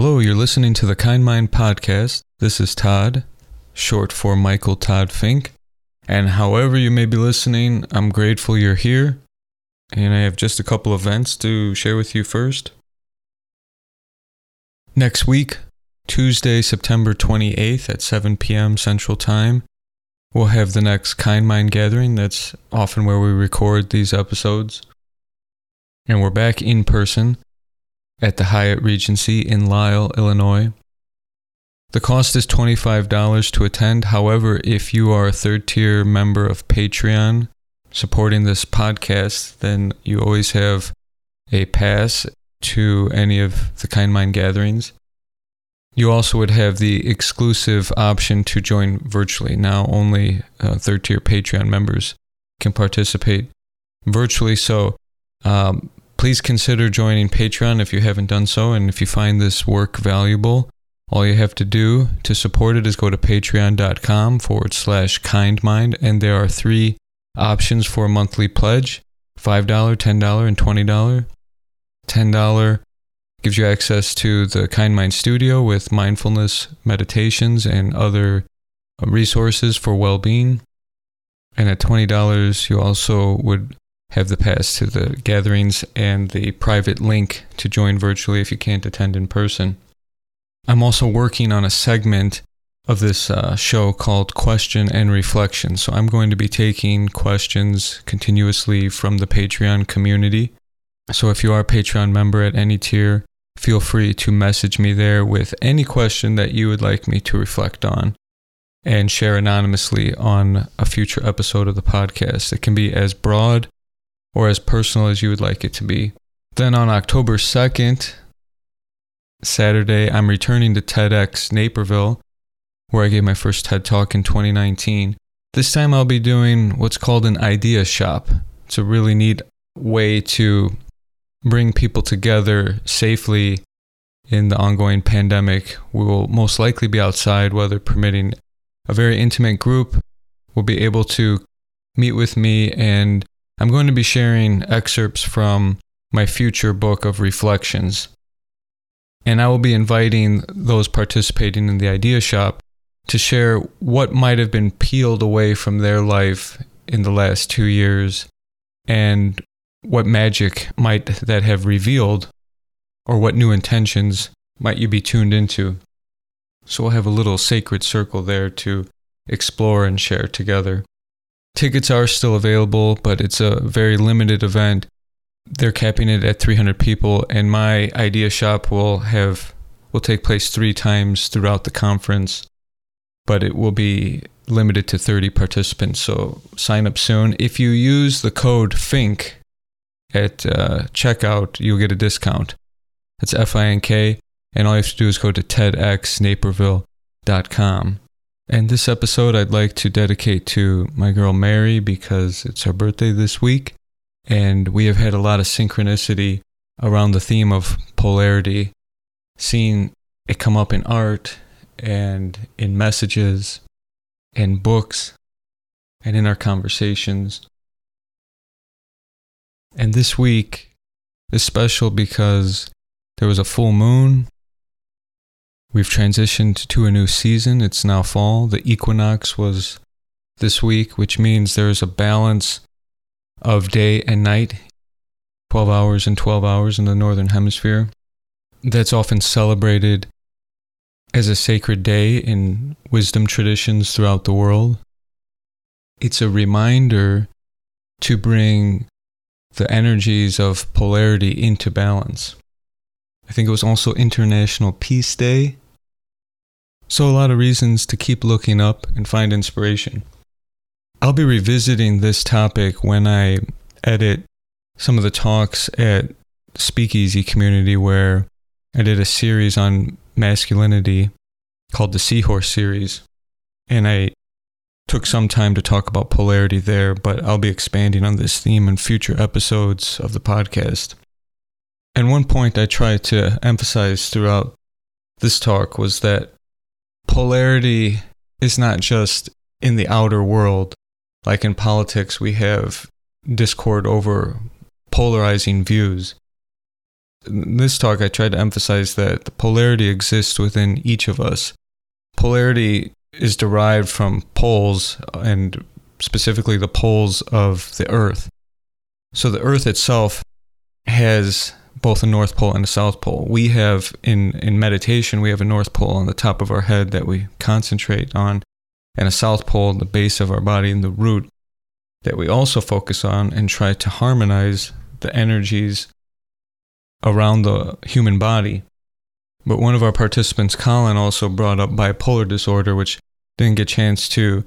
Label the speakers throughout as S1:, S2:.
S1: Hello, you're listening to the Kind Mind Podcast. This is Todd, short for Michael Todd Fink. And however you may be listening, I'm grateful you're here. And I have just a couple events to share with you first. Next week, Tuesday, September 28th at 7 p.m. Central Time, we'll have the next Kind Mind Gathering. That's often where we record these episodes. And we're back in person at the Hyatt Regency in Lisle, Illinois. The cost is $25 to attend. However, if you are a third tier member of Patreon supporting this podcast, then you always have a pass to any of the Kind Mind gatherings. You also would have the exclusive option to join virtually. Now, only uh, third tier Patreon members can participate virtually. So, um, Please consider joining Patreon if you haven't done so. And if you find this work valuable, all you have to do to support it is go to patreon.com forward slash kindmind. And there are three options for a monthly pledge $5, $10, and $20. $10 gives you access to the Kind Mind Studio with mindfulness meditations and other resources for well being. And at $20, you also would have the pass to the gatherings and the private link to join virtually if you can't attend in person. I'm also working on a segment of this uh, show called Question and Reflection. So I'm going to be taking questions continuously from the Patreon community. So if you are a Patreon member at any tier, feel free to message me there with any question that you would like me to reflect on and share anonymously on a future episode of the podcast. It can be as broad or as personal as you would like it to be. Then on October 2nd, Saturday, I'm returning to TEDx Naperville, where I gave my first TED Talk in 2019. This time I'll be doing what's called an idea shop. It's a really neat way to bring people together safely in the ongoing pandemic. We will most likely be outside, weather permitting. A very intimate group will be able to meet with me and I'm going to be sharing excerpts from my future book of reflections. And I will be inviting those participating in the idea shop to share what might have been peeled away from their life in the last two years and what magic might that have revealed or what new intentions might you be tuned into. So we'll have a little sacred circle there to explore and share together. Tickets are still available, but it's a very limited event. They're capping it at 300 people, and my idea shop will have will take place three times throughout the conference, but it will be limited to 30 participants. So sign up soon. If you use the code FINK at uh, checkout, you'll get a discount. That's F I N K, and all you have to do is go to TEDxNaperville.com. And this episode I'd like to dedicate to my girl Mary because it's her birthday this week. And we have had a lot of synchronicity around the theme of polarity, seeing it come up in art and in messages, in books, and in our conversations. And this week is special because there was a full moon We've transitioned to a new season. It's now fall. The equinox was this week, which means there's a balance of day and night 12 hours and 12 hours in the Northern Hemisphere. That's often celebrated as a sacred day in wisdom traditions throughout the world. It's a reminder to bring the energies of polarity into balance. I think it was also International Peace Day. So, a lot of reasons to keep looking up and find inspiration. I'll be revisiting this topic when I edit some of the talks at Speakeasy Community, where I did a series on masculinity called the Seahorse series. And I took some time to talk about polarity there, but I'll be expanding on this theme in future episodes of the podcast. And one point I tried to emphasize throughout this talk was that polarity is not just in the outer world. Like in politics, we have discord over polarizing views. in this talk, I tried to emphasize that the polarity exists within each of us. Polarity is derived from poles, and specifically the poles of the Earth. So the Earth itself has both a North Pole and a South Pole. We have in in meditation, we have a North Pole on the top of our head that we concentrate on, and a South Pole the base of our body and the root that we also focus on and try to harmonize the energies around the human body. But one of our participants, Colin, also brought up bipolar disorder, which didn't get a chance to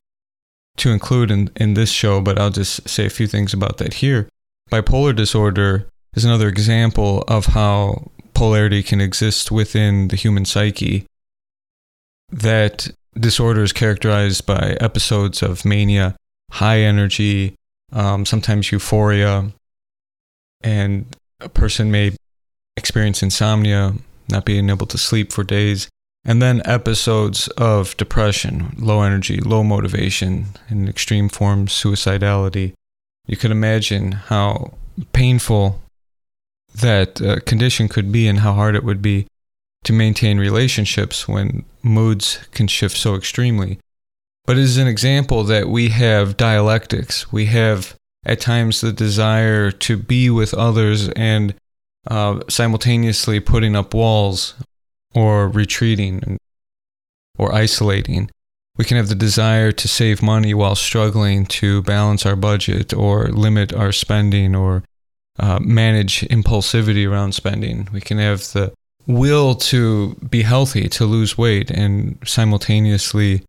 S1: to include in, in this show, but I'll just say a few things about that here. Bipolar disorder is another example of how polarity can exist within the human psyche. That disorder is characterized by episodes of mania, high energy, um, sometimes euphoria, and a person may experience insomnia, not being able to sleep for days, and then episodes of depression, low energy, low motivation, in extreme forms, suicidality. You can imagine how painful that uh, condition could be and how hard it would be to maintain relationships when moods can shift so extremely. But it is an example that we have dialectics. We have at times the desire to be with others and uh, simultaneously putting up walls or retreating or isolating. We can have the desire to save money while struggling to balance our budget or limit our spending or uh, manage impulsivity around spending. We can have the will to be healthy, to lose weight, and simultaneously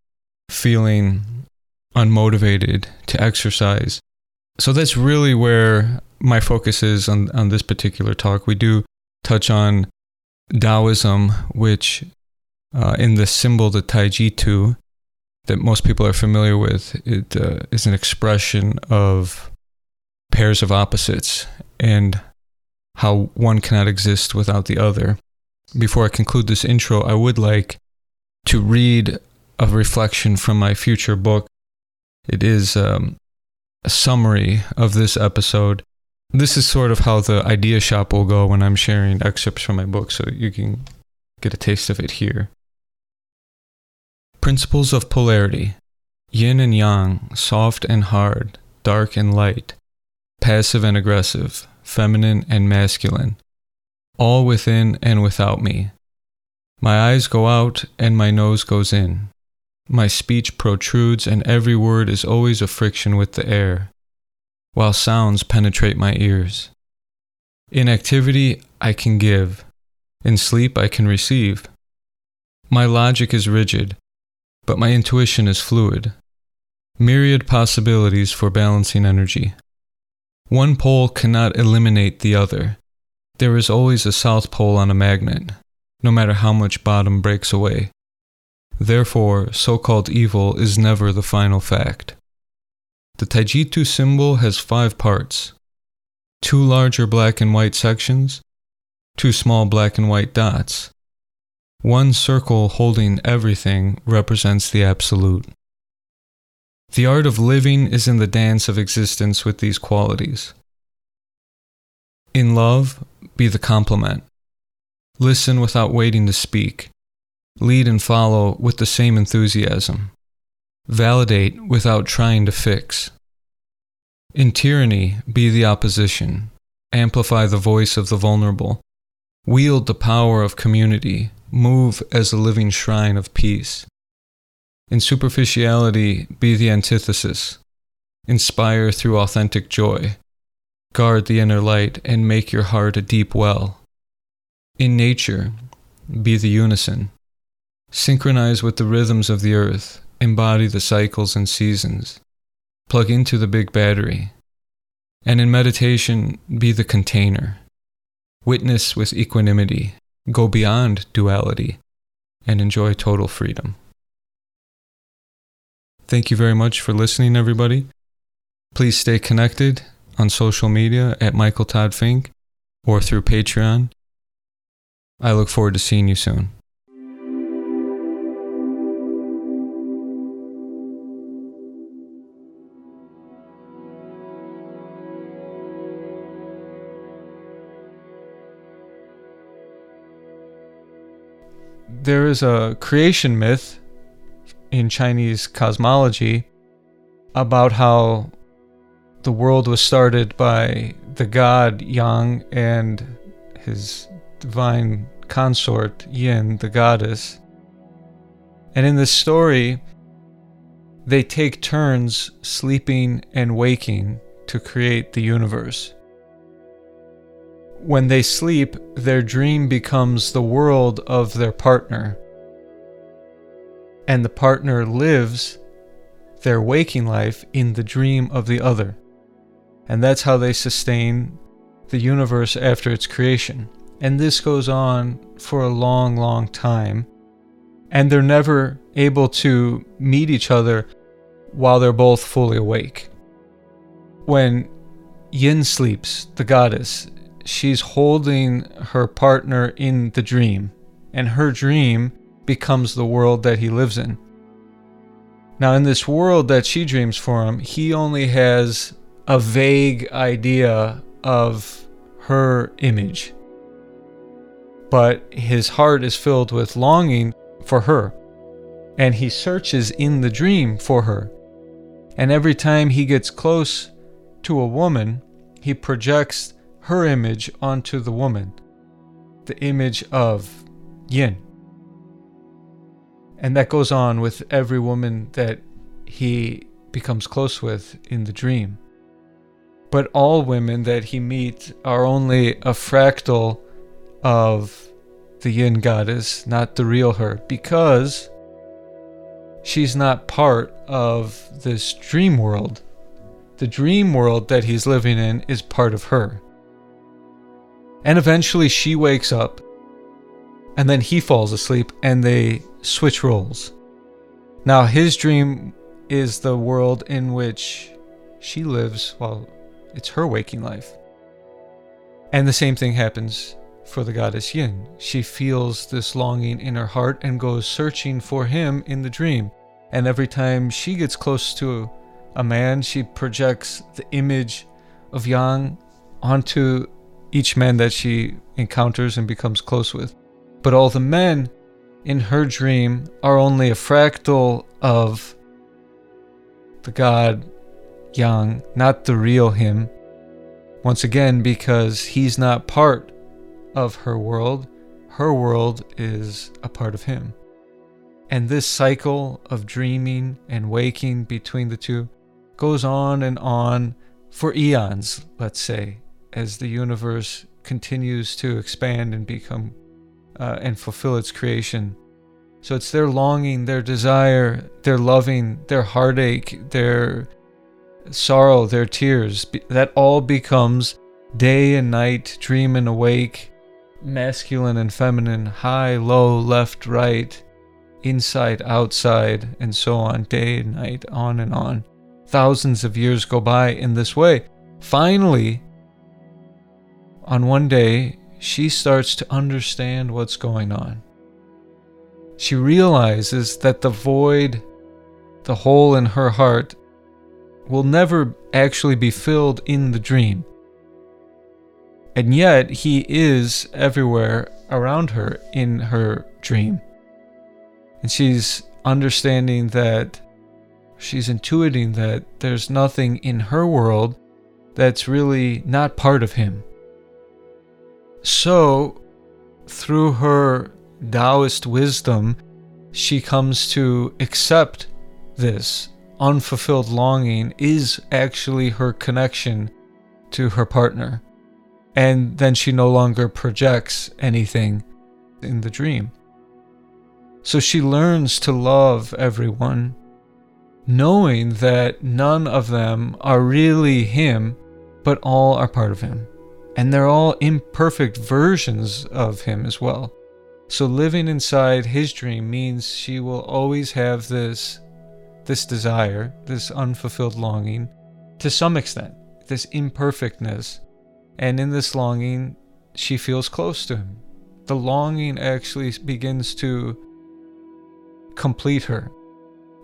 S1: feeling unmotivated to exercise. So that's really where my focus is on, on this particular talk. We do touch on Taoism, which uh, in the symbol, the Taijitu, that most people are familiar with, it uh, is an expression of pairs of opposites and how one cannot exist without the other. Before I conclude this intro, I would like to read a reflection from my future book. It is um, a summary of this episode. This is sort of how the idea shop will go when I'm sharing excerpts from my book, so you can get a taste of it here. Principles of polarity yin and yang, soft and hard, dark and light, passive and aggressive, feminine and masculine, all within and without me. My eyes go out and my nose goes in. My speech protrudes, and every word is always a friction with the air, while sounds penetrate my ears. In activity, I can give. In sleep, I can receive. My logic is rigid, but my intuition is fluid. Myriad possibilities for balancing energy. One pole cannot eliminate the other. There is always a south pole on a magnet, no matter how much bottom breaks away. Therefore, so called evil is never the final fact. The Taijitu symbol has five parts two larger black and white sections, two small black and white dots. One circle holding everything represents the Absolute. The art of living is in the dance of existence with these qualities. In love, be the complement. Listen without waiting to speak. Lead and follow with the same enthusiasm. Validate without trying to fix. In tyranny, be the opposition. Amplify the voice of the vulnerable. Wield the power of community. Move as a living shrine of peace. In superficiality, be the antithesis. Inspire through authentic joy. Guard the inner light and make your heart a deep well. In nature, be the unison. Synchronize with the rhythms of the earth, embody the cycles and seasons, plug into the big battery, and in meditation, be the container. Witness with equanimity, go beyond duality, and enjoy total freedom. Thank you very much for listening, everybody. Please stay connected on social media at Michael Todd Fink or through Patreon. I look forward to seeing you soon. there is a creation myth in Chinese cosmology about how the world was started by the god Yang and his divine consort Yin, the goddess. And in this story, they take turns sleeping and waking to create the universe. When they sleep, their dream becomes the world of their partner. And the partner lives their waking life in the dream of the other. And that's how they sustain the universe after its creation. And this goes on for a long, long time. And they're never able to meet each other while they're both fully awake. When Yin sleeps, the goddess, she's holding her partner in the dream, and her dream becomes the world that he lives in. Now, in this world that she dreams for him, he only has a vague idea of her image. But his heart is filled with longing for her, and he searches in the dream for her. And every time he gets close to a woman, he projects her image onto the woman, the image of yin. And that goes on with every woman that he becomes close with in the dream. But all women that he meets are only a fractal of the yin goddess, not the real her, because she's not part of this dream world. The dream world that he's living in is part of her. And eventually she wakes up, and then he falls asleep, and they switch roles. Now, his dream is the world in which she lives while it's her waking life. And the same thing happens for the goddess Yin. She feels this longing in her heart and goes searching for him in the dream. And every time she gets close to a man, she projects the image of Yang onto each man that she encounters and becomes close with. But all the men in her dream are only a fractal of the god Yang, not the real him. Once again, because he's not part of her world, her world is a part of him. And this cycle of dreaming and waking between the two goes on and on for eons, let's say, as the universe continues to expand and become uh, and fulfill its creation. So it's their longing, their desire, their loving, their heartache, their sorrow, their tears, that all becomes day and night, dream and awake, masculine and feminine, high, low, left, right, inside, outside, and so on, day and night, on and on. Thousands of years go by in this way. Finally, on one day, she starts to understand what's going on. She realizes that the void, the hole in her heart, will never actually be filled in the dream. And yet, he is everywhere around her in her dream. And she's understanding that, she's intuiting that there's nothing in her world that's really not part of him. So, through her Taoist wisdom, she comes to accept this unfulfilled longing is actually her connection to her partner. And then she no longer projects anything in the dream. So she learns to love everyone, knowing that none of them are really him, but all are part of him. And they're all imperfect versions of him as well. So living inside his dream means she will always have this this desire, this unfulfilled longing to some extent, this imperfectness. And in this longing, she feels close to him. The longing actually begins to complete her.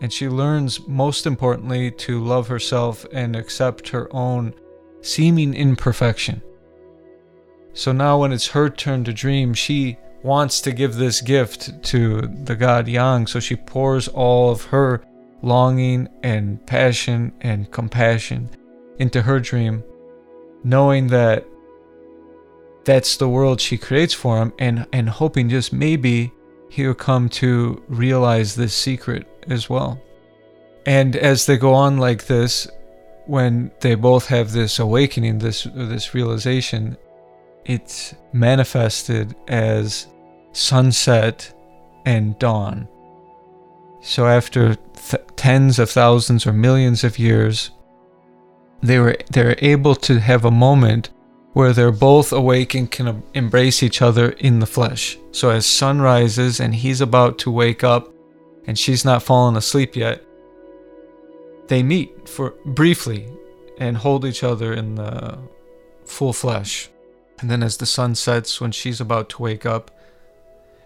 S1: And she learns, most importantly, to love herself and accept her own seeming imperfection. So now, when it's her turn to dream, she wants to give this gift to the god Yang, so she pours all of her longing and passion and compassion into her dream, knowing that that's the world she creates for him and and hoping just maybe he'll come to realize this secret as well. And as they go on like this, when they both have this awakening, this this realization, it's manifested as sunset and dawn. So after th- tens of thousands or millions of years, they were they're able to have a moment where they're both awake and can embrace each other in the flesh. So as sun rises and he's about to wake up and she's not fallen asleep yet, they meet for briefly and hold each other in the full flesh. And then as the sun sets when she's about to wake up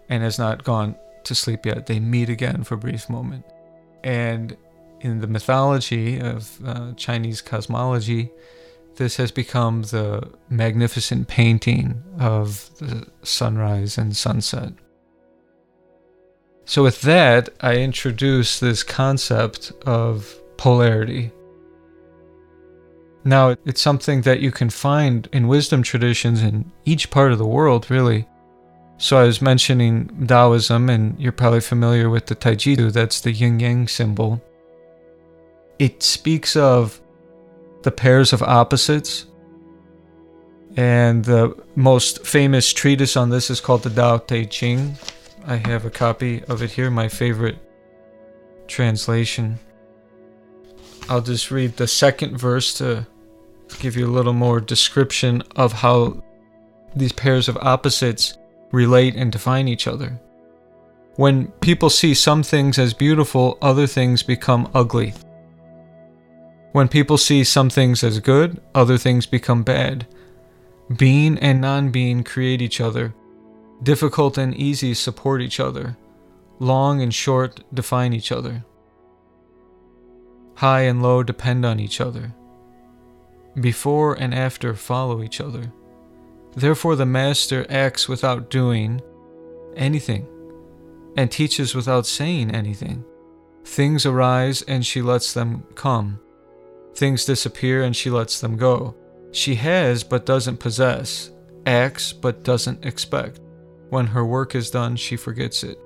S1: and has not gone to sleep yet, they meet again for a brief moment. And in the mythology of uh, Chinese cosmology, this has become the magnificent painting of the sunrise and sunset. So, with that, I introduce this concept of polarity. Now, it's something that you can find in wisdom traditions in each part of the world, really. So, I was mentioning Taoism, and you're probably familiar with the Taijitu, that's the yin yang symbol. It speaks of the pairs of opposites. And the most famous treatise on this is called the Tao Te Ching. I have a copy of it here, my favorite translation. I'll just read the second verse to give you a little more description of how these pairs of opposites relate and define each other. When people see some things as beautiful, other things become ugly. When people see some things as good, other things become bad. Being and non being create each other. Difficult and easy support each other. Long and short define each other. High and low depend on each other. Before and after follow each other. Therefore, the Master acts without doing anything and teaches without saying anything. Things arise and she lets them come. Things disappear and she lets them go. She has but doesn't possess, acts but doesn't expect. When her work is done, she forgets it.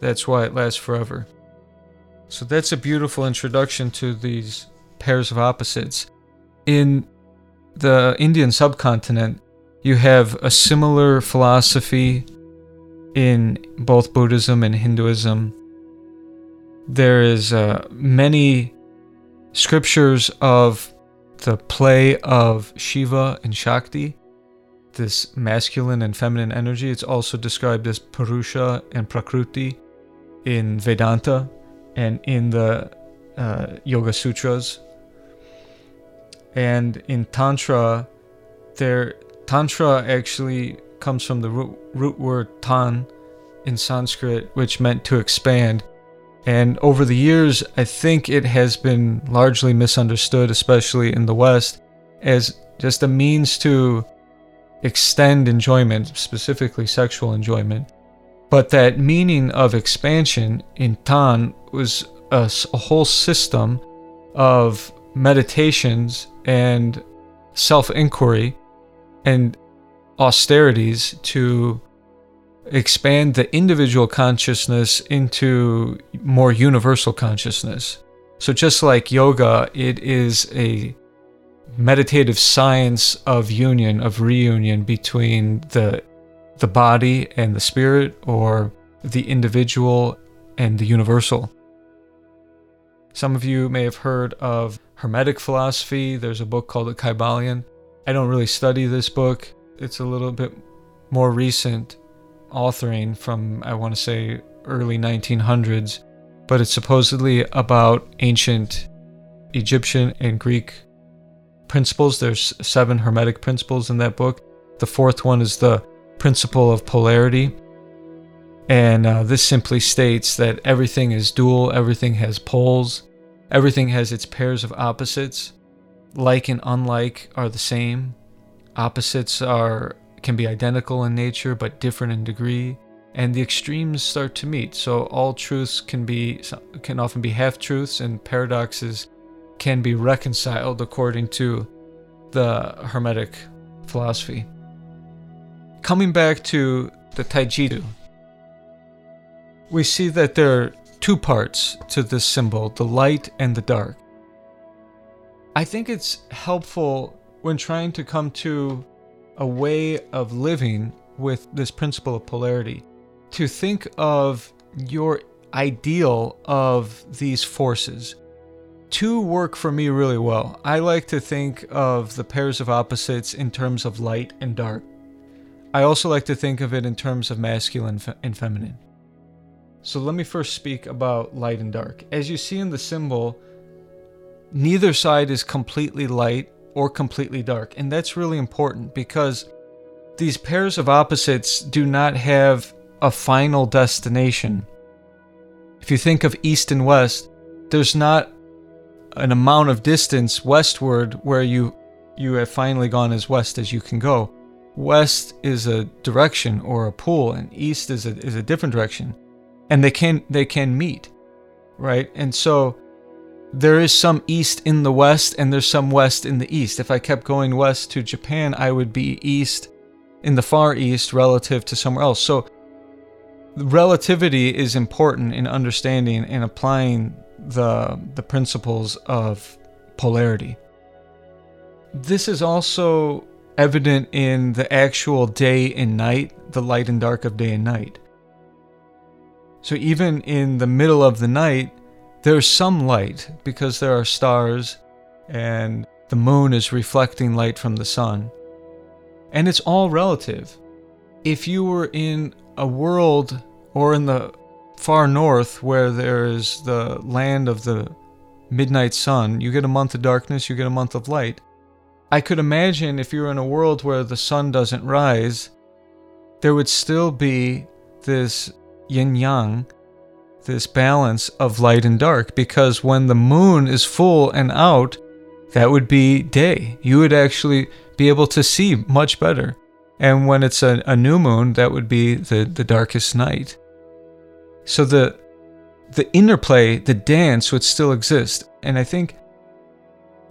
S1: That's why it lasts forever. So that's a beautiful introduction to these pairs of opposites. In the Indian subcontinent, you have a similar philosophy in both Buddhism and Hinduism. There is uh, many scriptures of the play of Shiva and Shakti, this masculine and feminine energy. It's also described as Purusha and Prakruti in Vedanta and in the uh, Yoga Sutras. And in Tantra, there Tantra actually comes from the root, root word tan in Sanskrit, which meant to expand. And over the years, I think it has been largely misunderstood, especially in the West, as just a means to extend enjoyment, specifically sexual enjoyment. But that meaning of expansion in Tan was a, a whole system of meditations and self inquiry and austerities to expand the individual consciousness into more universal consciousness. So, just like yoga, it is a meditative science of union, of reunion between the, the body and the spirit, or the individual and the universal. Some of you may have heard of Hermetic philosophy. There's a book called the Kybalion. I don't really study this book, it's a little bit more recent authoring from, I want to say, early 1900s, but it's supposedly about ancient Egyptian and Greek principles. There's seven Hermetic principles in that book. The fourth one is the principle of polarity. And uh, this simply states that everything is dual, everything has poles, everything has its pairs of opposites. Like and unlike are the same. Opposites are can be identical in nature but different in degree, and the extremes start to meet. So all truths can be can often be half truths, and paradoxes can be reconciled according to the Hermetic philosophy. Coming back to the Taijitu, we see that there are two parts to this symbol the light and the dark. I think it's helpful when trying to come to a way of living with this principle of polarity to think of your ideal of these forces. Two work for me really well. I like to think of the pairs of opposites in terms of light and dark. I also like to think of it in terms of masculine and feminine. So let me first speak about light and dark. As you see in the symbol, neither side is completely light or completely dark. And that's really important because these pairs of opposites do not have a final destination. If you think of east and west, there's not an amount of distance westward where you you have finally gone as west as you can go. West is a direction or a pool, and east is a is a different direction, and they can they can meet, right? And so there is some east in the west, and there's some west in the east. If I kept going west to Japan, I would be east in the far east relative to somewhere else. So relativity is important in understanding and applying the the principles of polarity. This is also evident in the actual day and night, the light and dark of day and night. So even in the middle of the night, there's some light because there are stars and the moon is reflecting light from the sun. And it's all relative. If you were in a world or in the far north where there is the land of the midnight sun, you get a month of darkness, you get a month of light. I could imagine if you were in a world where the sun doesn't rise, there would still be this yin yang, this balance of light and dark, because when the moon is full and out, that would be day. You would actually be able to see much better. And when it's a, a new moon, that would be the, the darkest night. So the the interplay, the dance would still exist. And I think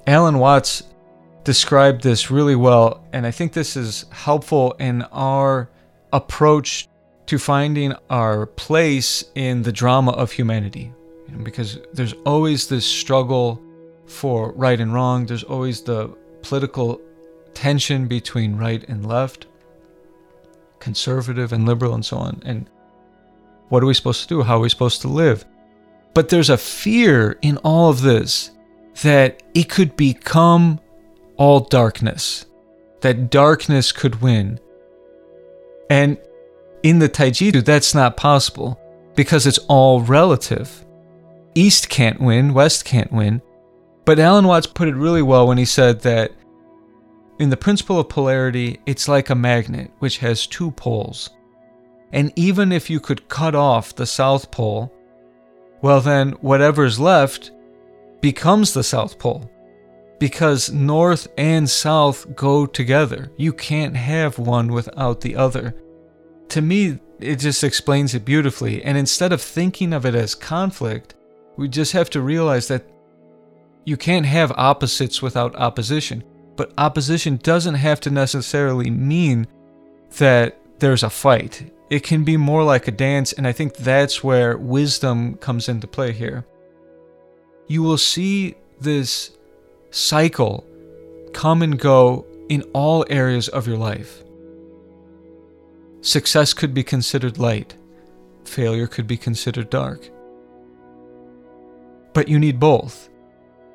S1: Alan Watts described this really well, and I think this is helpful in our approach to finding our place in the drama of humanity. Because there's always this struggle for right and wrong, there's always the political tension between right and left, conservative and liberal, and so on. And what are we supposed to do? How are we supposed to live? But there's a fear in all of this that it could become all darkness, that darkness could win. And in the Taijitu, that's not possible because it's all relative. East can't win, West can't win. But Alan Watts put it really well when he said that in the principle of polarity, it's like a magnet which has two poles. And even if you could cut off the South Pole, well, then whatever's left becomes the South Pole. Because North and South go together. You can't have one without the other. To me, it just explains it beautifully. And instead of thinking of it as conflict, we just have to realize that you can't have opposites without opposition. But opposition doesn't have to necessarily mean that there's a fight it can be more like a dance, and I think that's where wisdom comes into play here. You will see this cycle come and go in all areas of your life. Success could be considered light, failure could be considered dark. But you need both.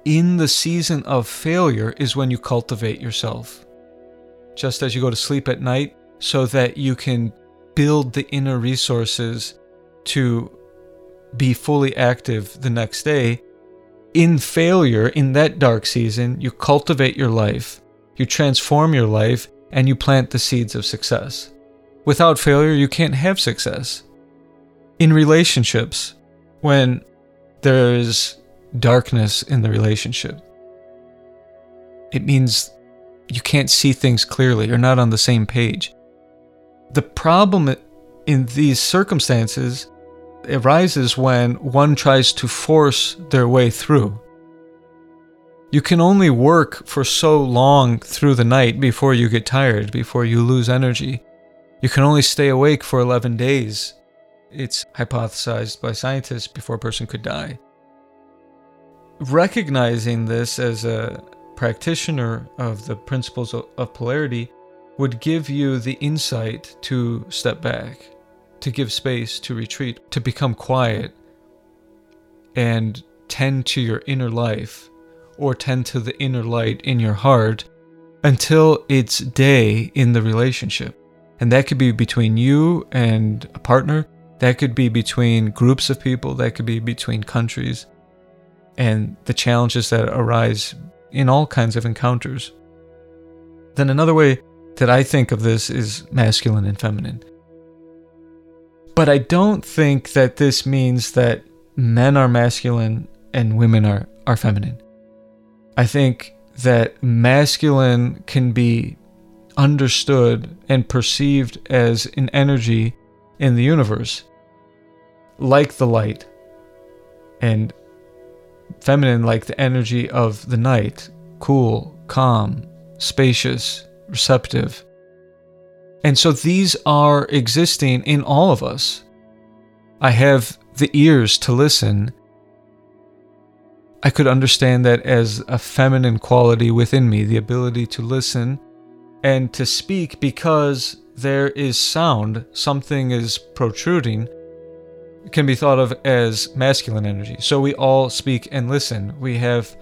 S1: In the season of failure is when you cultivate yourself. Just as you go to sleep at night, so that you can build the inner resources to be fully active the next day. In failure, in that dark season, you cultivate your life, you transform your life, and you plant the seeds of success. Without failure, you can't have success. In relationships, when there is darkness in the relationship, it means you can't see things clearly, you're not on the same page. The problem in these circumstances arises when one tries to force their way through. You can only work for so long through the night before you get tired, before you lose energy. You can only stay awake for 11 days. It's hypothesized by scientists before a person could die. Recognizing this as a practitioner of the principles of polarity would give you the insight to step back, to give space, to retreat, to become quiet, and tend to your inner life or tend to the inner light in your heart until it's day in the relationship. And that could be between you and a partner, that could be between groups of people, that could be between countries, and the challenges that arise in all kinds of encounters. Then another way that I think of this is masculine and feminine. But I don't think that this means that men are masculine and women are, are feminine. I think that masculine can be understood and perceived as an energy in the universe, like the light, and feminine like the energy of the night, cool, calm, spacious, receptive. And so these are existing in all of us. I have the ears to listen I could understand that as a feminine quality within me, the ability to listen and to speak because there is sound, something is protruding, can be thought of as masculine energy. So we all speak and listen. We have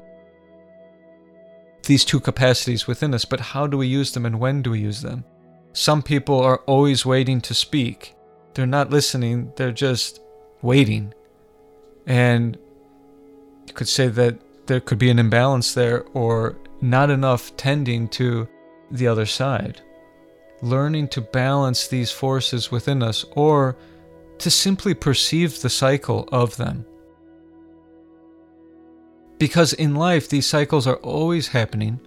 S1: these two capacities within us, but how do we use them and when do we use them? Some people are always waiting to speak. They're not listening, they're just waiting. And you could say that there could be an imbalance there or not enough tending to the other side. Learning to balance these forces within us or to simply perceive the cycle of them. Because in life, these cycles are always happening,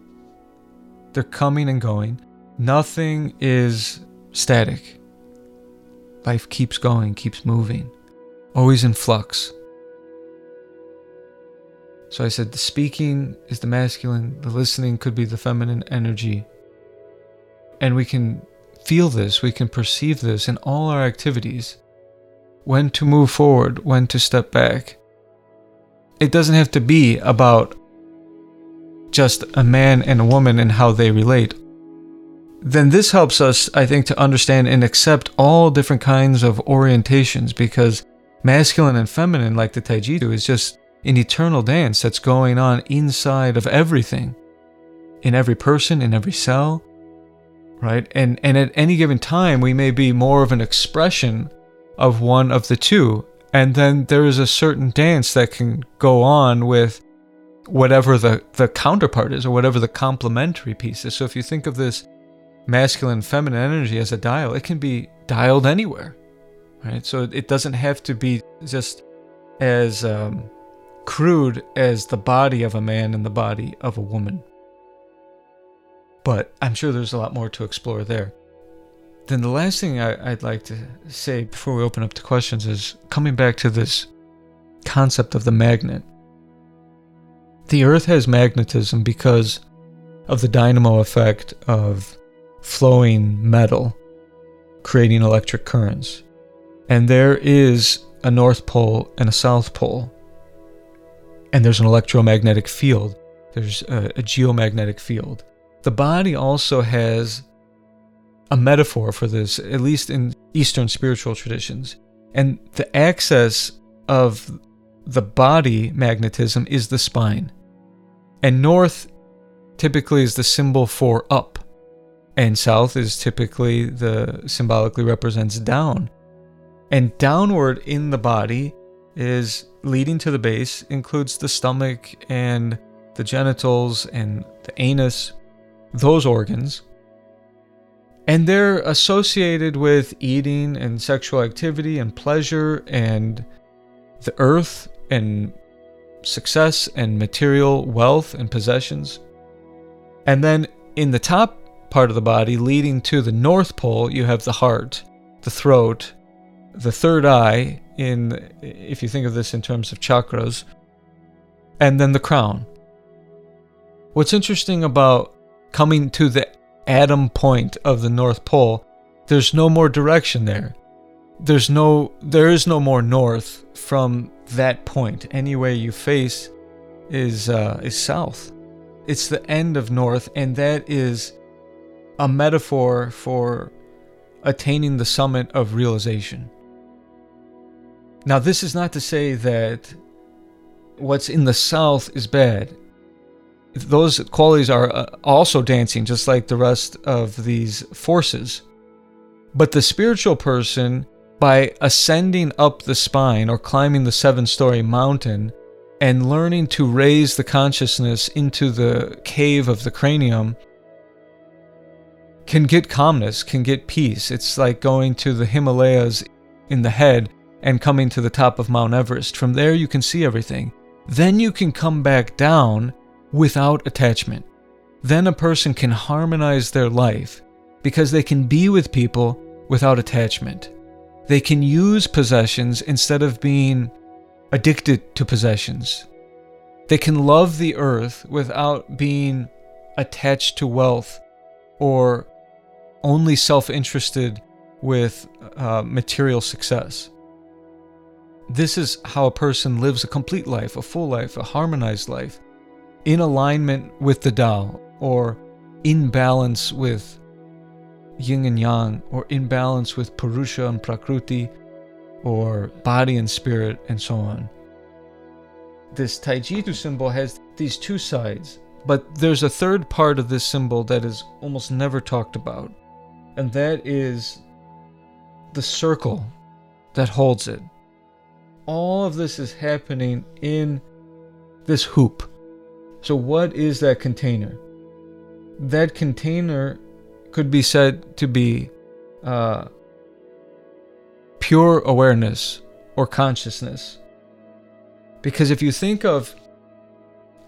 S1: they're coming and going. Nothing is static. Life keeps going, keeps moving, always in flux. So I said the speaking is the masculine, the listening could be the feminine energy. And we can feel this, we can perceive this in all our activities. When to move forward, when to step back. It doesn't have to be about just a man and a woman and how they relate. Then this helps us, I think, to understand and accept all different kinds of orientations because masculine and feminine, like the Taijitu, is just an eternal dance that's going on inside of everything, in every person, in every cell, right? And, and at any given time, we may be more of an expression of one of the two. And then there is a certain dance that can go on with whatever the, the counterpart is or whatever the complementary piece is. So if you think of this masculine feminine energy as a dial, it can be dialed anywhere, right? So it doesn't have to be just as um, crude as the body of a man and the body of a woman. But I'm sure there's a lot more to explore there. Then the last thing I, would like to say before we open up to questions is coming back to this concept of the magnet. The Earth has magnetism because of the dynamo effect of flowing metal, creating electric currents. And there is a North Pole and a South Pole and there's an electromagnetic field, there's a, a geomagnetic field. The body also has a metaphor for this, at least in Eastern spiritual traditions. And the axis of the body magnetism is the spine. And north typically is the symbol for up, and south is typically the symbolically represents down. And downward in the body is leading to the base includes the stomach and the genitals and the anus, those organs. And they're associated with eating and sexual activity and pleasure and the earth and success and material wealth and possessions. And then in the top part of the body leading to the North Pole, you have the heart, the throat, the third eye, in if you think of this in terms of chakras, and then the crown. What's interesting about coming to the atom point of the North Pole, there's no more direction there. There's no there is no more north from that point. Any way you face is uh, is south. It's the end of north, and that is a metaphor for attaining the summit of realization. Now, this is not to say that what's in the south is bad. Those qualities are uh, also dancing, just like the rest of these forces. But the spiritual person, by ascending up the spine or climbing the seven story mountain and learning to raise the consciousness into the cave of the cranium, can get calmness, can get peace. It's like going to the Himalayas in the head and coming to the top of Mount Everest. From there, you can see everything. Then you can come back down without attachment. Then a person can harmonize their life because they can be with people without attachment. They can use possessions instead of being addicted to possessions. They can love the earth without being attached to wealth or only self interested with uh, material success. This is how a person lives a complete life, a full life, a harmonized life, in alignment with the Tao, or in balance with yin and yang, or in balance with Purusha and Prakruti, or body and spirit, and so on. This Taijitu symbol has these two sides, but there's a third part of this symbol that is almost never talked about and that is the circle that holds it. All of this is happening in this hoop. So, what is that container? That container could be said to be uh, pure awareness or consciousness. Because if you think of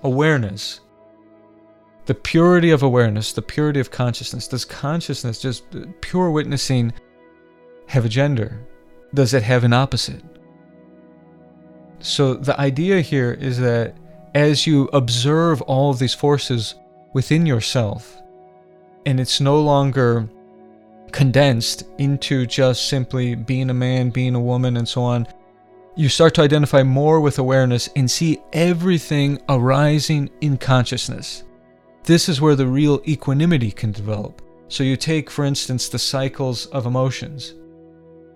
S1: awareness the purity of awareness, the purity of consciousness. Does consciousness, just pure witnessing, have a gender? Does it have an opposite? So the idea here is that as you observe all of these forces within yourself, and it's no longer condensed into just simply being a man, being a woman, and so on, you start to identify more with awareness and see everything arising in consciousness. This is where the real equanimity can develop. So you take, for instance, the cycles of emotions.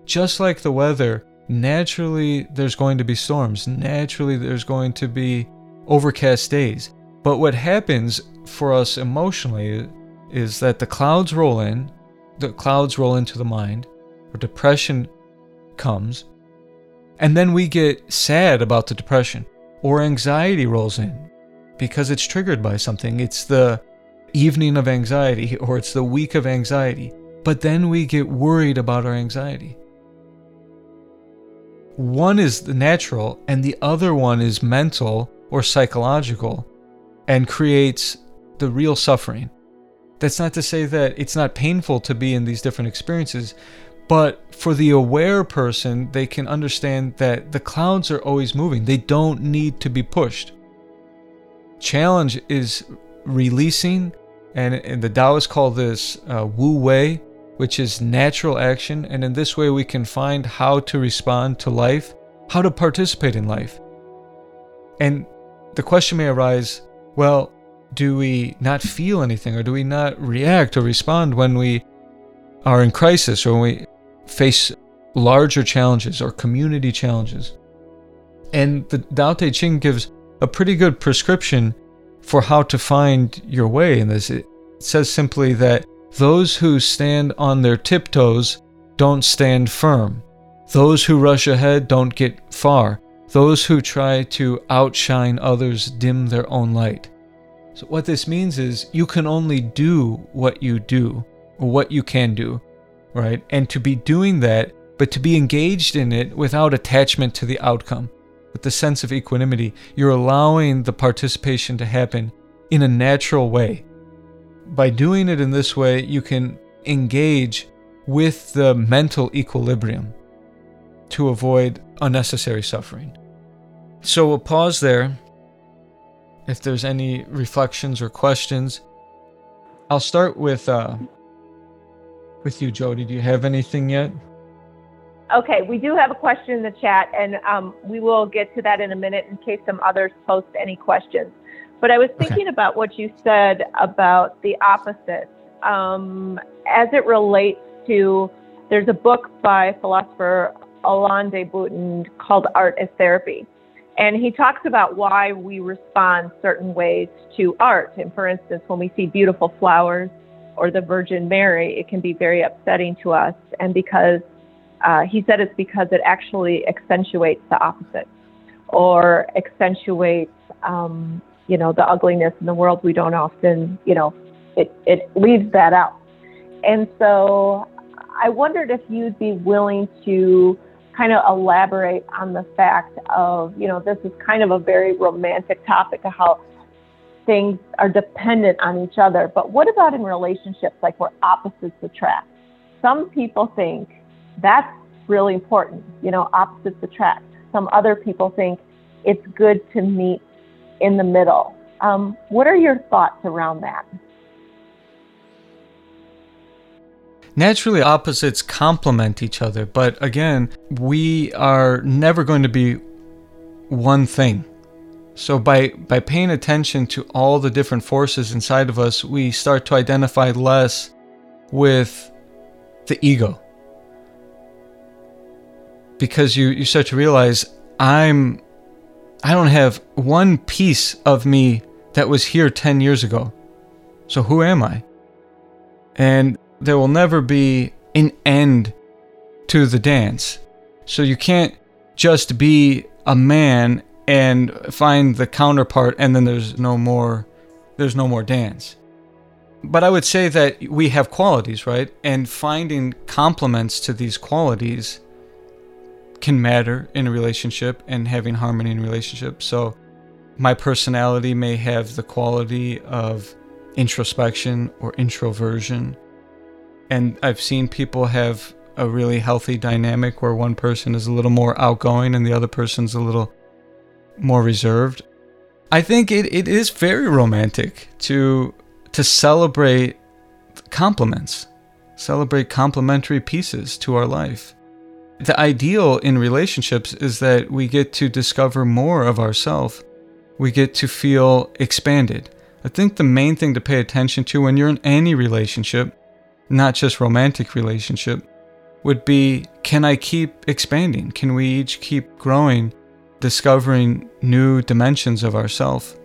S1: Just like the weather, naturally there's going to be storms, naturally there's going to be overcast days. But what happens for us emotionally is that the clouds roll in, the clouds roll into the mind, or depression comes, and then we get sad about the depression, or anxiety rolls in, because it's triggered by something. It's the evening of anxiety or it's the week of anxiety. But then we get worried about our anxiety. One is the natural, and the other one is mental or psychological and creates the real suffering. That's not to say that it's not painful to be in these different experiences, but for the aware person, they can understand that the clouds are always moving. They don't need to be pushed challenge is releasing, and, and the Taoists call this uh, Wu Wei, which is natural action. And in this way, we can find how to respond to life, how to participate in life. And the question may arise well, do we not feel anything, or do we not react or respond when we are in crisis or when we face larger challenges or community challenges? And the Tao Te Ching gives a pretty good prescription for how to find your way in this. It says simply that those who stand on their tiptoes don't stand firm. Those who rush ahead don't get far. Those who try to outshine others dim their own light. So, what this means is you can only do what you do, or what you can do, right? And to be doing that, but to be engaged in it without attachment to the outcome with the sense of equanimity, you're allowing the participation to happen in a natural way by doing it in this way, you can engage with the mental equilibrium to avoid unnecessary suffering. So we'll pause there. If there's any reflections or questions, I'll start with uh, with you, Jody. Do you have anything yet?
S2: Okay, we do have a question in the chat, and um, we will get to that in a minute in case some others post any questions. But I was thinking okay. about what you said about the opposites um, as it relates to. There's a book by philosopher Alain de Botton called Art as Therapy. And he talks about why we respond certain ways to art. And for instance, when we see beautiful flowers or the Virgin Mary, it can be very upsetting to us. And because uh, he said it's because it actually accentuates the opposite or accentuates, um, you know, the ugliness in the world. We don't often, you know, it, it leaves that out. And so I wondered if you'd be willing to kind of elaborate on the fact of, you know, this is kind of a very romantic topic of how things are dependent on each other. But what about in relationships like where opposites attract? Some people think that's really important, you know, opposites attract. Some other people think it's good to meet in the middle. Um, what are your thoughts around that?
S1: Naturally opposites complement each other but again we are never going to be one thing. So by by paying attention to all the different forces inside of us we start to identify less with the ego. Because you you start to realize i'm i don't have one piece of me that was here 10 years ago. So who am i? And there will never be an end to the dance. So you can't just be a man and find the counterpart and then there's no more there's no more dance. But I would say that we have qualities, right? And finding complements to these qualities can matter in a relationship and having harmony in a relationship. So my personality may have the quality of introspection or introversion and I've seen people have a really healthy dynamic where one person is a little more outgoing and the other person's a little more reserved. I think it, it is very romantic to to celebrate complements, celebrate complementary pieces to our life. The ideal in relationships is that we get to discover more of ourselves. We get to feel expanded. I think the main thing to pay attention to when you're in any relationship not just romantic relationship, would be can I keep expanding? Can we each keep growing, discovering new dimensions of ourself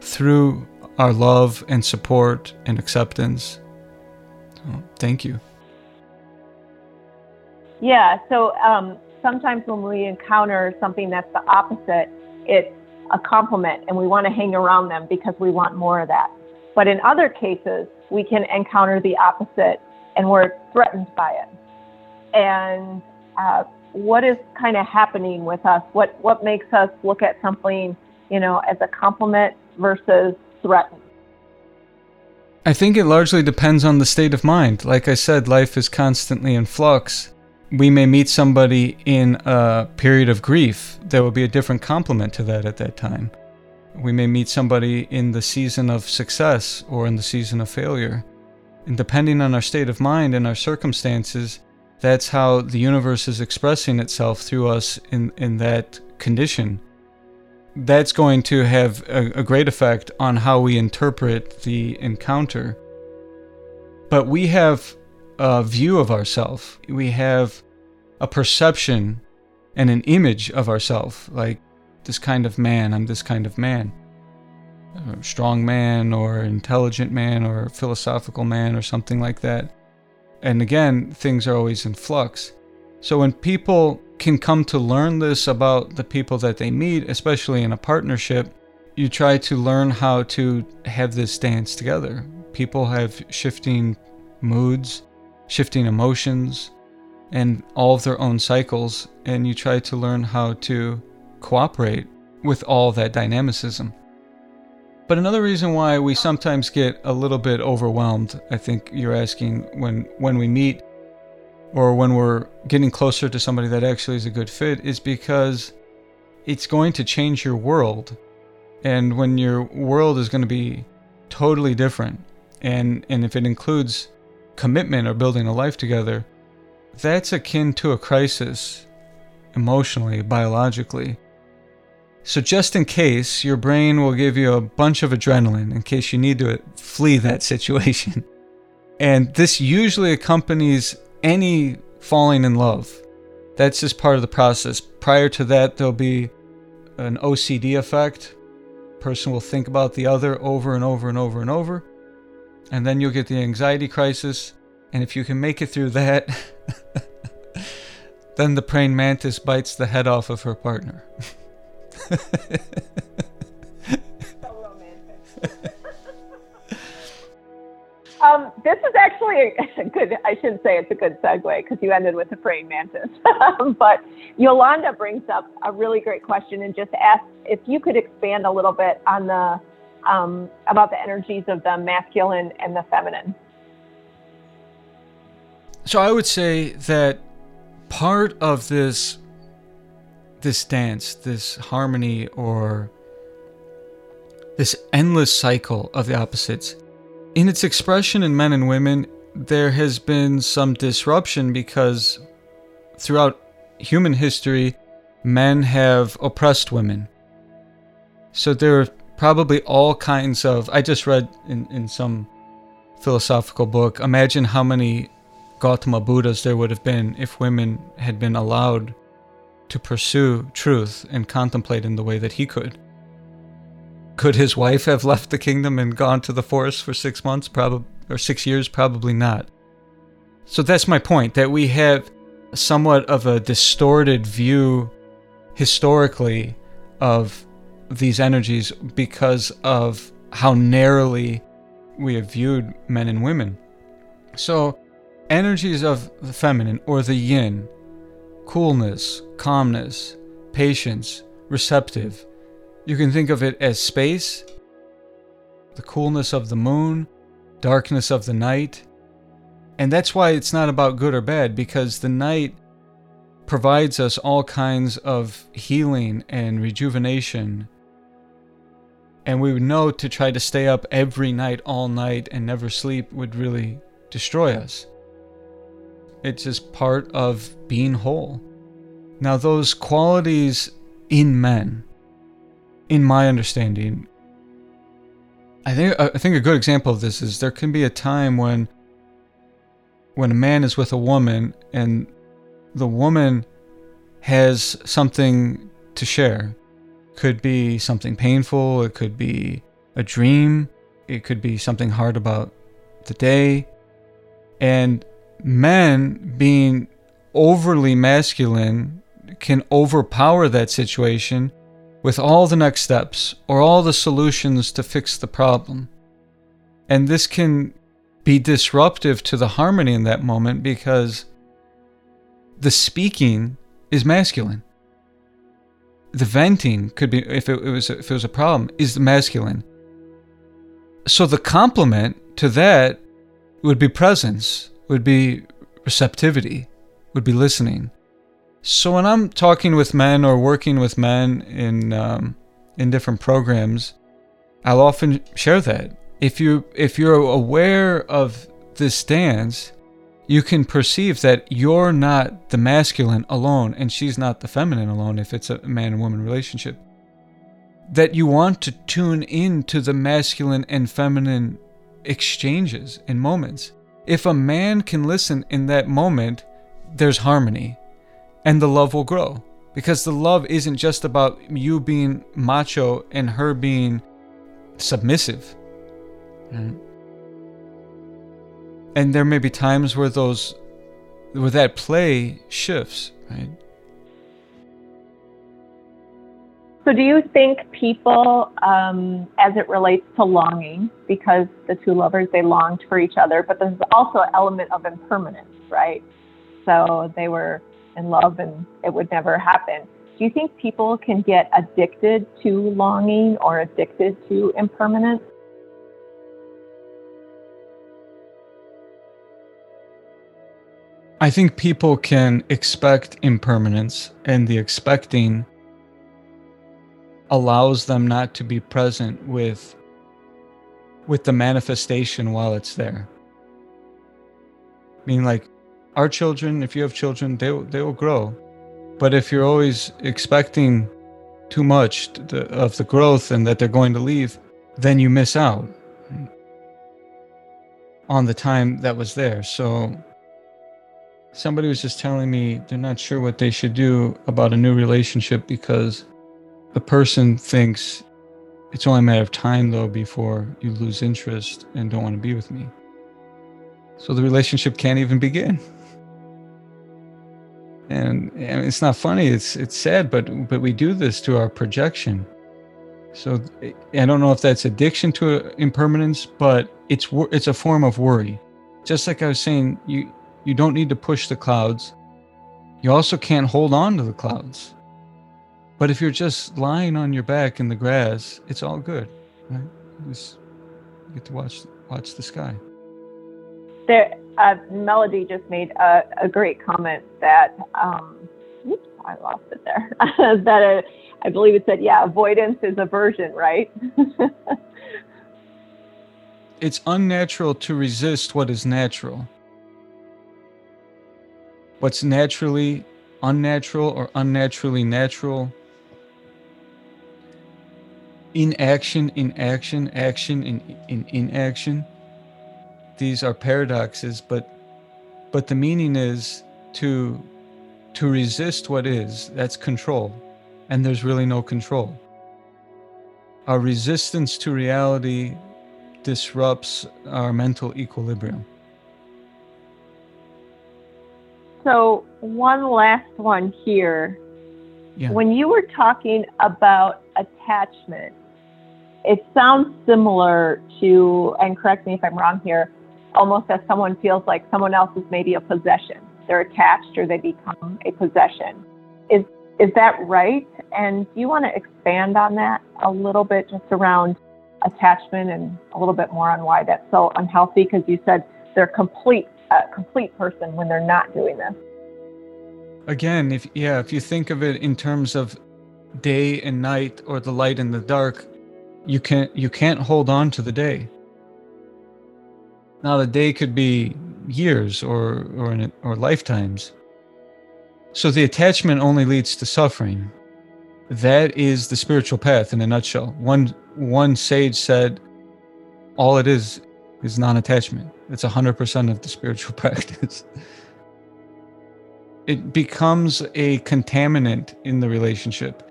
S1: through our love and support and acceptance? So, thank you.
S2: Yeah, so um, sometimes when we encounter something that's the opposite, it's a complement and we want to hang around them because we want more of that. But in other cases, we can encounter the opposite and we're threatened by it. And uh, what is kind of happening with us? What what makes us look at something, you know, as a complement versus threatened?
S1: I think it largely depends on the state of mind. Like I said, life is constantly in flux. We may meet somebody in a period of grief. There will be a different complement to that at that time. We may meet somebody in the season of success or in the season of failure. And depending on our state of mind and our circumstances, that's how the universe is expressing itself through us in, in that condition. That's going to have a, a great effect on how we interpret the encounter. But we have a view of ourself. We have a perception and an image of ourself, like this kind of man, I'm this kind of man strong man or intelligent man or philosophical man or something like that. And again, things are always in flux. So when people can come to learn this about the people that they meet, especially in a partnership, you try to learn how to have this dance together. People have shifting moods, shifting emotions, and all of their own cycles, and you try to learn how to cooperate with all that dynamicism. But another reason why we sometimes get a little bit overwhelmed, I think you're asking when when we meet or when we're getting closer to somebody that actually is a good fit is because it's going to change your world. And when your world is going to be totally different and and if it includes commitment or building a life together, that's akin to a crisis emotionally, biologically. So, just in case, your brain will give you a bunch of adrenaline in case you need to flee that situation. And this usually accompanies any falling in love. That's just part of the process. Prior to that, there'll be an OCD effect. Person will think about the other over and over and over and over. And then you'll get the anxiety crisis. And if you can make it through that, then the praying mantis bites the head off of her partner.
S2: um, this is actually a good, I should say it's a good segue because you ended with the praying mantis. but Yolanda brings up a really great question and just asked if you could expand a little bit on the, um, about the energies of the masculine and the feminine.
S1: So I would say that part of this this dance, this harmony, or this endless cycle of the opposites. In its expression in men and women, there has been some disruption because throughout human history, men have oppressed women. So there are probably all kinds of. I just read in, in some philosophical book imagine how many Gautama Buddhas there would have been if women had been allowed to pursue truth and contemplate in the way that he could. Could his wife have left the kingdom and gone to the forest for six months, probably, or six years? Probably not. So that's my point that we have somewhat of a distorted view historically of these energies because of how narrowly we have viewed men and women. So, energies of the feminine or the yin coolness, calmness, patience, receptive. You can think of it as space, the coolness of the moon, darkness of the night. And that's why it's not about good or bad, because the night provides us all kinds of healing and rejuvenation. And we would know to try to stay up every night, all night, and never sleep would really destroy us. It's just part of being whole. Now, those qualities in men, in my understanding, I think I think a good example of this is there can be a time when when a man is with a woman and the woman has something to share. Could be something painful, it could be a dream, it could be something hard about the day. And men being overly masculine can overpower that situation with all the next steps or all the solutions to fix the problem. And this can be disruptive to the harmony in that moment because the speaking is masculine. The venting could be, if it, was, if it was a problem, is masculine. So the complement to that would be presence would be receptivity, would be listening. So when I'm talking with men or working with men in um, in different programs, I'll often share that. If you if you're aware of this dance, you can perceive that you're not the masculine alone and she's not the feminine alone if it's a man and woman relationship. That you want to tune in to the masculine and feminine exchanges and moments if a man can listen in that moment, there's harmony and the love will grow. Because the love isn't just about you being macho and her being submissive. Mm-hmm. And there may be times where those where that play shifts, right?
S2: So, do you think people, um, as it relates to longing, because the two lovers they longed for each other, but there's also an element of impermanence, right? So they were in love and it would never happen. do you think people can get addicted to longing or addicted to impermanence?
S1: I think people can expect impermanence, and the expecting allows them not to be present with with the manifestation while it's there. I mean, like our children, if you have children, they they will grow, but if you're always expecting too much of the growth and that they're going to leave, then you miss out on the time that was there. So somebody was just telling me they're not sure what they should do about a new relationship because the person thinks it's only a matter of time though before you lose interest and don't want to be with me. So the relationship can't even begin. And, and it's not funny, it's it's sad, but but we do this to our projection. So I don't know if that's addiction to impermanence, but it's it's a form of worry. Just like I was saying, you you don't need to push the clouds. You also can't hold on to the clouds. But if you're just lying on your back in the grass, it's all good, right? You just get to watch watch the sky.
S2: There, uh, Melody just made a, a great comment that. Um, oops, I lost it there. that uh, I believe it said, yeah, avoidance is aversion, right?
S1: it's unnatural to resist what is natural. What's naturally unnatural or unnaturally natural inaction, inaction, action, action, in, in inaction. These are paradoxes, but but the meaning is to to resist what is. That's control, and there's really no control. Our resistance to reality disrupts our mental equilibrium.
S2: So, one last one here.
S1: Yeah.
S2: When you were talking about attachment, it sounds similar to, and correct me if I'm wrong here, almost as someone feels like someone else is maybe a possession. They're attached or they become a possession. Is is that right? And do you want to expand on that a little bit, just around attachment and a little bit more on why that's so unhealthy? Because you said they're complete, a complete person when they're not doing this.
S1: Again, if yeah, if you think of it in terms of day and night or the light and the dark, you can't you can't hold on to the day. Now the day could be years or or in, or lifetimes. So the attachment only leads to suffering. That is the spiritual path in a nutshell. One one sage said, all it is is non-attachment. It's hundred percent of the spiritual practice. it becomes a contaminant in the relationship.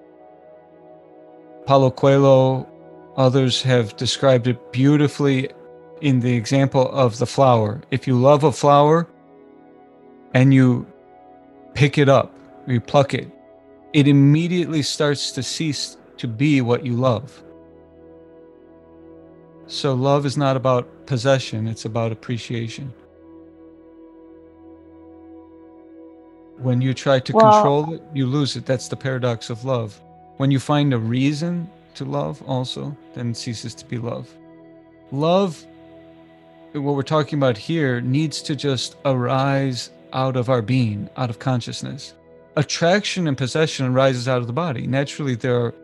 S1: Paulo Coelho Others have described it beautifully in the example of the flower. If you love a flower and you pick it up, you pluck it, it immediately starts to cease to be what you love. So, love is not about possession, it's about appreciation. When you try to well, control it, you lose it. That's the paradox of love. When you find a reason to love also, then ceases to be love. Love, what we're talking about here, needs to just arise out of our being, out of consciousness. Attraction and possession arises out of the body. Naturally, there are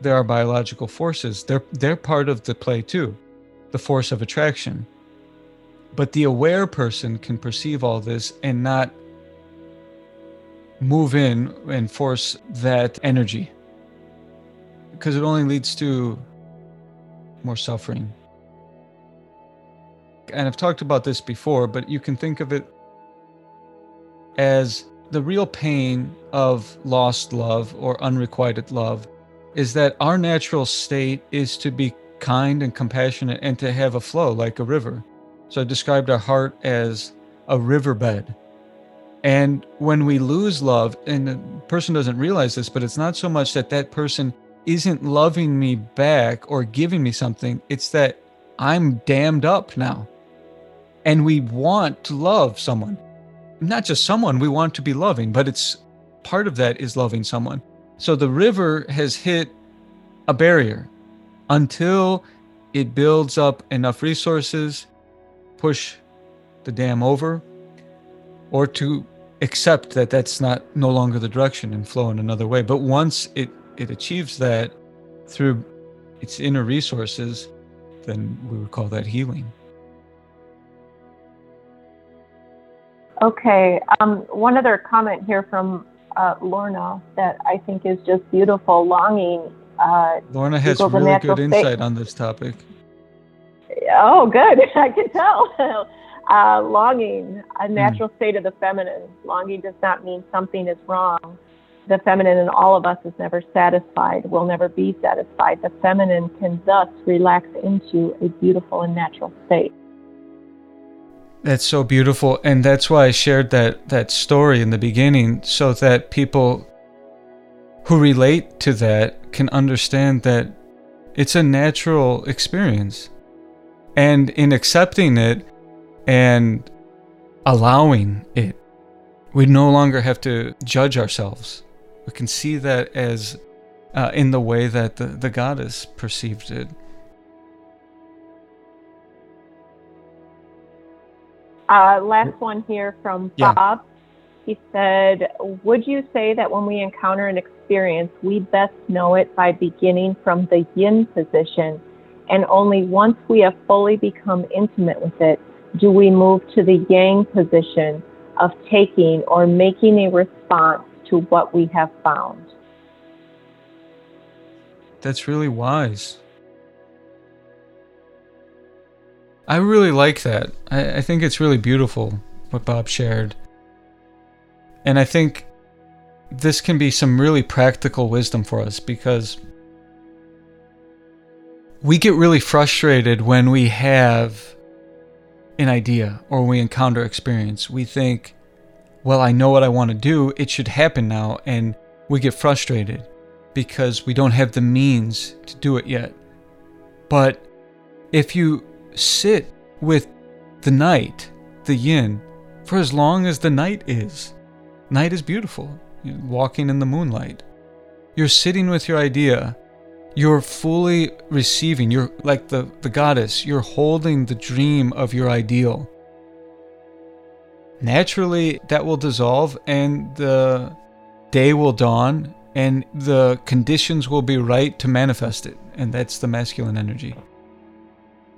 S1: there are biological forces. They're they're part of the play too, the force of attraction. But the aware person can perceive all this and not move in and force that energy because it only leads to more suffering. And I've talked about this before, but you can think of it as the real pain of lost love or unrequited love is that our natural state is to be kind and compassionate and to have a flow like a river. So I described our heart as a riverbed. And when we lose love, and the person doesn't realize this, but it's not so much that that person isn't loving me back or giving me something. It's that I'm dammed up now. And we want to love someone. Not just someone, we want to be loving, but it's part of that is loving someone. So the river has hit a barrier until it builds up enough resources, push the dam over, or to accept that that's not no longer the direction and flow in another way. But once it, it achieves that through its inner resources, then we would call that healing.
S2: Okay. Um, one other comment here from uh, Lorna that I think is just beautiful. Longing. Uh,
S1: Lorna has really good insight on this topic.
S2: Oh, good. I can tell. uh, longing, a hmm. natural mm. state of the feminine. Longing does not mean something is wrong. The feminine in all of us is never satisfied, will never be satisfied. The feminine can thus relax into a beautiful and natural state.
S1: That's so beautiful. And that's why I shared that, that story in the beginning so that people who relate to that can understand that it's a natural experience. And in accepting it and allowing it, we no longer have to judge ourselves. We can see that as uh, in the way that the, the goddess perceived it.
S2: Uh, last one here from yeah. Bob. He said, Would you say that when we encounter an experience, we best know it by beginning from the yin position, and only once we have fully become intimate with it do we move to the yang position of taking or making a response to what we have found?
S1: That's really wise. I really like that. I, I think it's really beautiful what Bob shared. And I think this can be some really practical wisdom for us because we get really frustrated when we have an idea or we encounter experience. We think, well, I know what I want to do, it should happen now. And we get frustrated because we don't have the means to do it yet. But if you sit with the night, the yin, for as long as the night is. Night is beautiful, You're walking in the moonlight. You're sitting with your idea. You're fully receiving. You're like the, the goddess. You're holding the dream of your ideal. Naturally, that will dissolve and the day will dawn and the conditions will be right to manifest it. And that's the masculine energy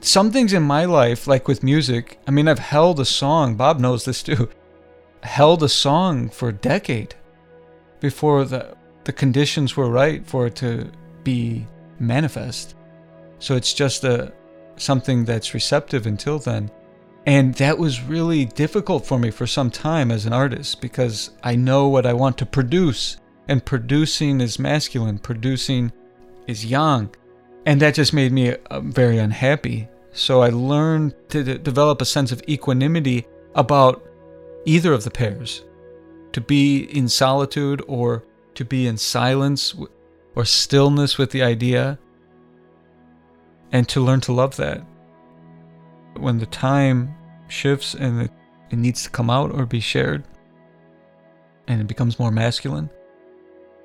S1: some things in my life, like with music, I mean, I've held a song, Bob knows this too, held a song for a decade before the, the conditions were right for it to be manifest. So it's just a, something that's receptive until then. And that was really difficult for me for some time as an artist because I know what I want to produce. And producing is masculine, producing is yang. And that just made me uh, very unhappy. So I learned to d- develop a sense of equanimity about either of the pairs to be in solitude or to be in silence or stillness with the idea, and to learn to love that. When the time shifts and it, it needs to come out or be shared, and it becomes more masculine,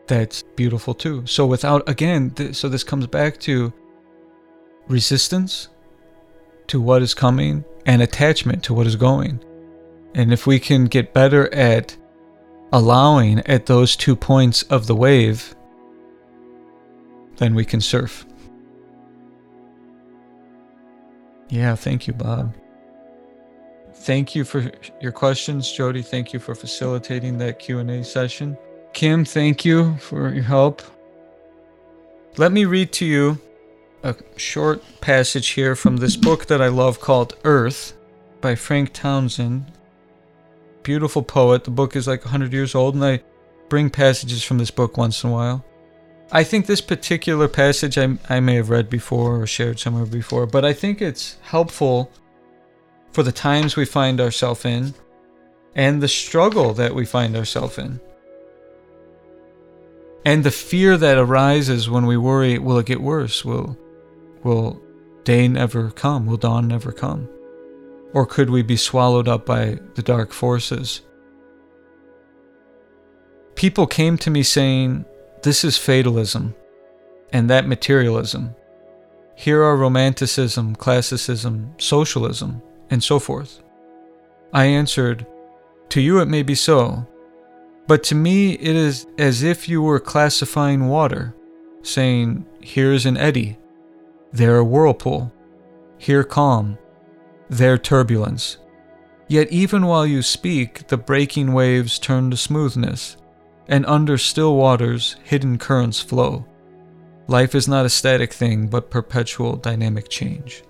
S1: that's beautiful too. So, without, again, th- so this comes back to resistance to what is coming and attachment to what is going. And if we can get better at allowing at those two points of the wave, then we can surf. Yeah, thank you, Bob. Thank you for your questions, Jody. Thank you for facilitating that Q&A session. Kim, thank you for your help. Let me read to you a short passage here from this book that I love called Earth by Frank Townshend. Beautiful poet. The book is like 100 years old, and I bring passages from this book once in a while. I think this particular passage I, I may have read before or shared somewhere before, but I think it's helpful for the times we find ourselves in and the struggle that we find ourselves in. And the fear that arises when we worry, will it get worse? Will Will day never come? Will dawn never come? Or could we be swallowed up by the dark forces? People came to me saying, this is fatalism, and that materialism. Here are romanticism, classicism, socialism, and so forth. I answered, To you it may be so, but to me it is as if you were classifying water, saying, Here is an eddy, there a whirlpool, here calm, there turbulence. Yet even while you speak, the breaking waves turn to smoothness, and under still waters, hidden currents flow. Life is not a static thing, but perpetual dynamic change.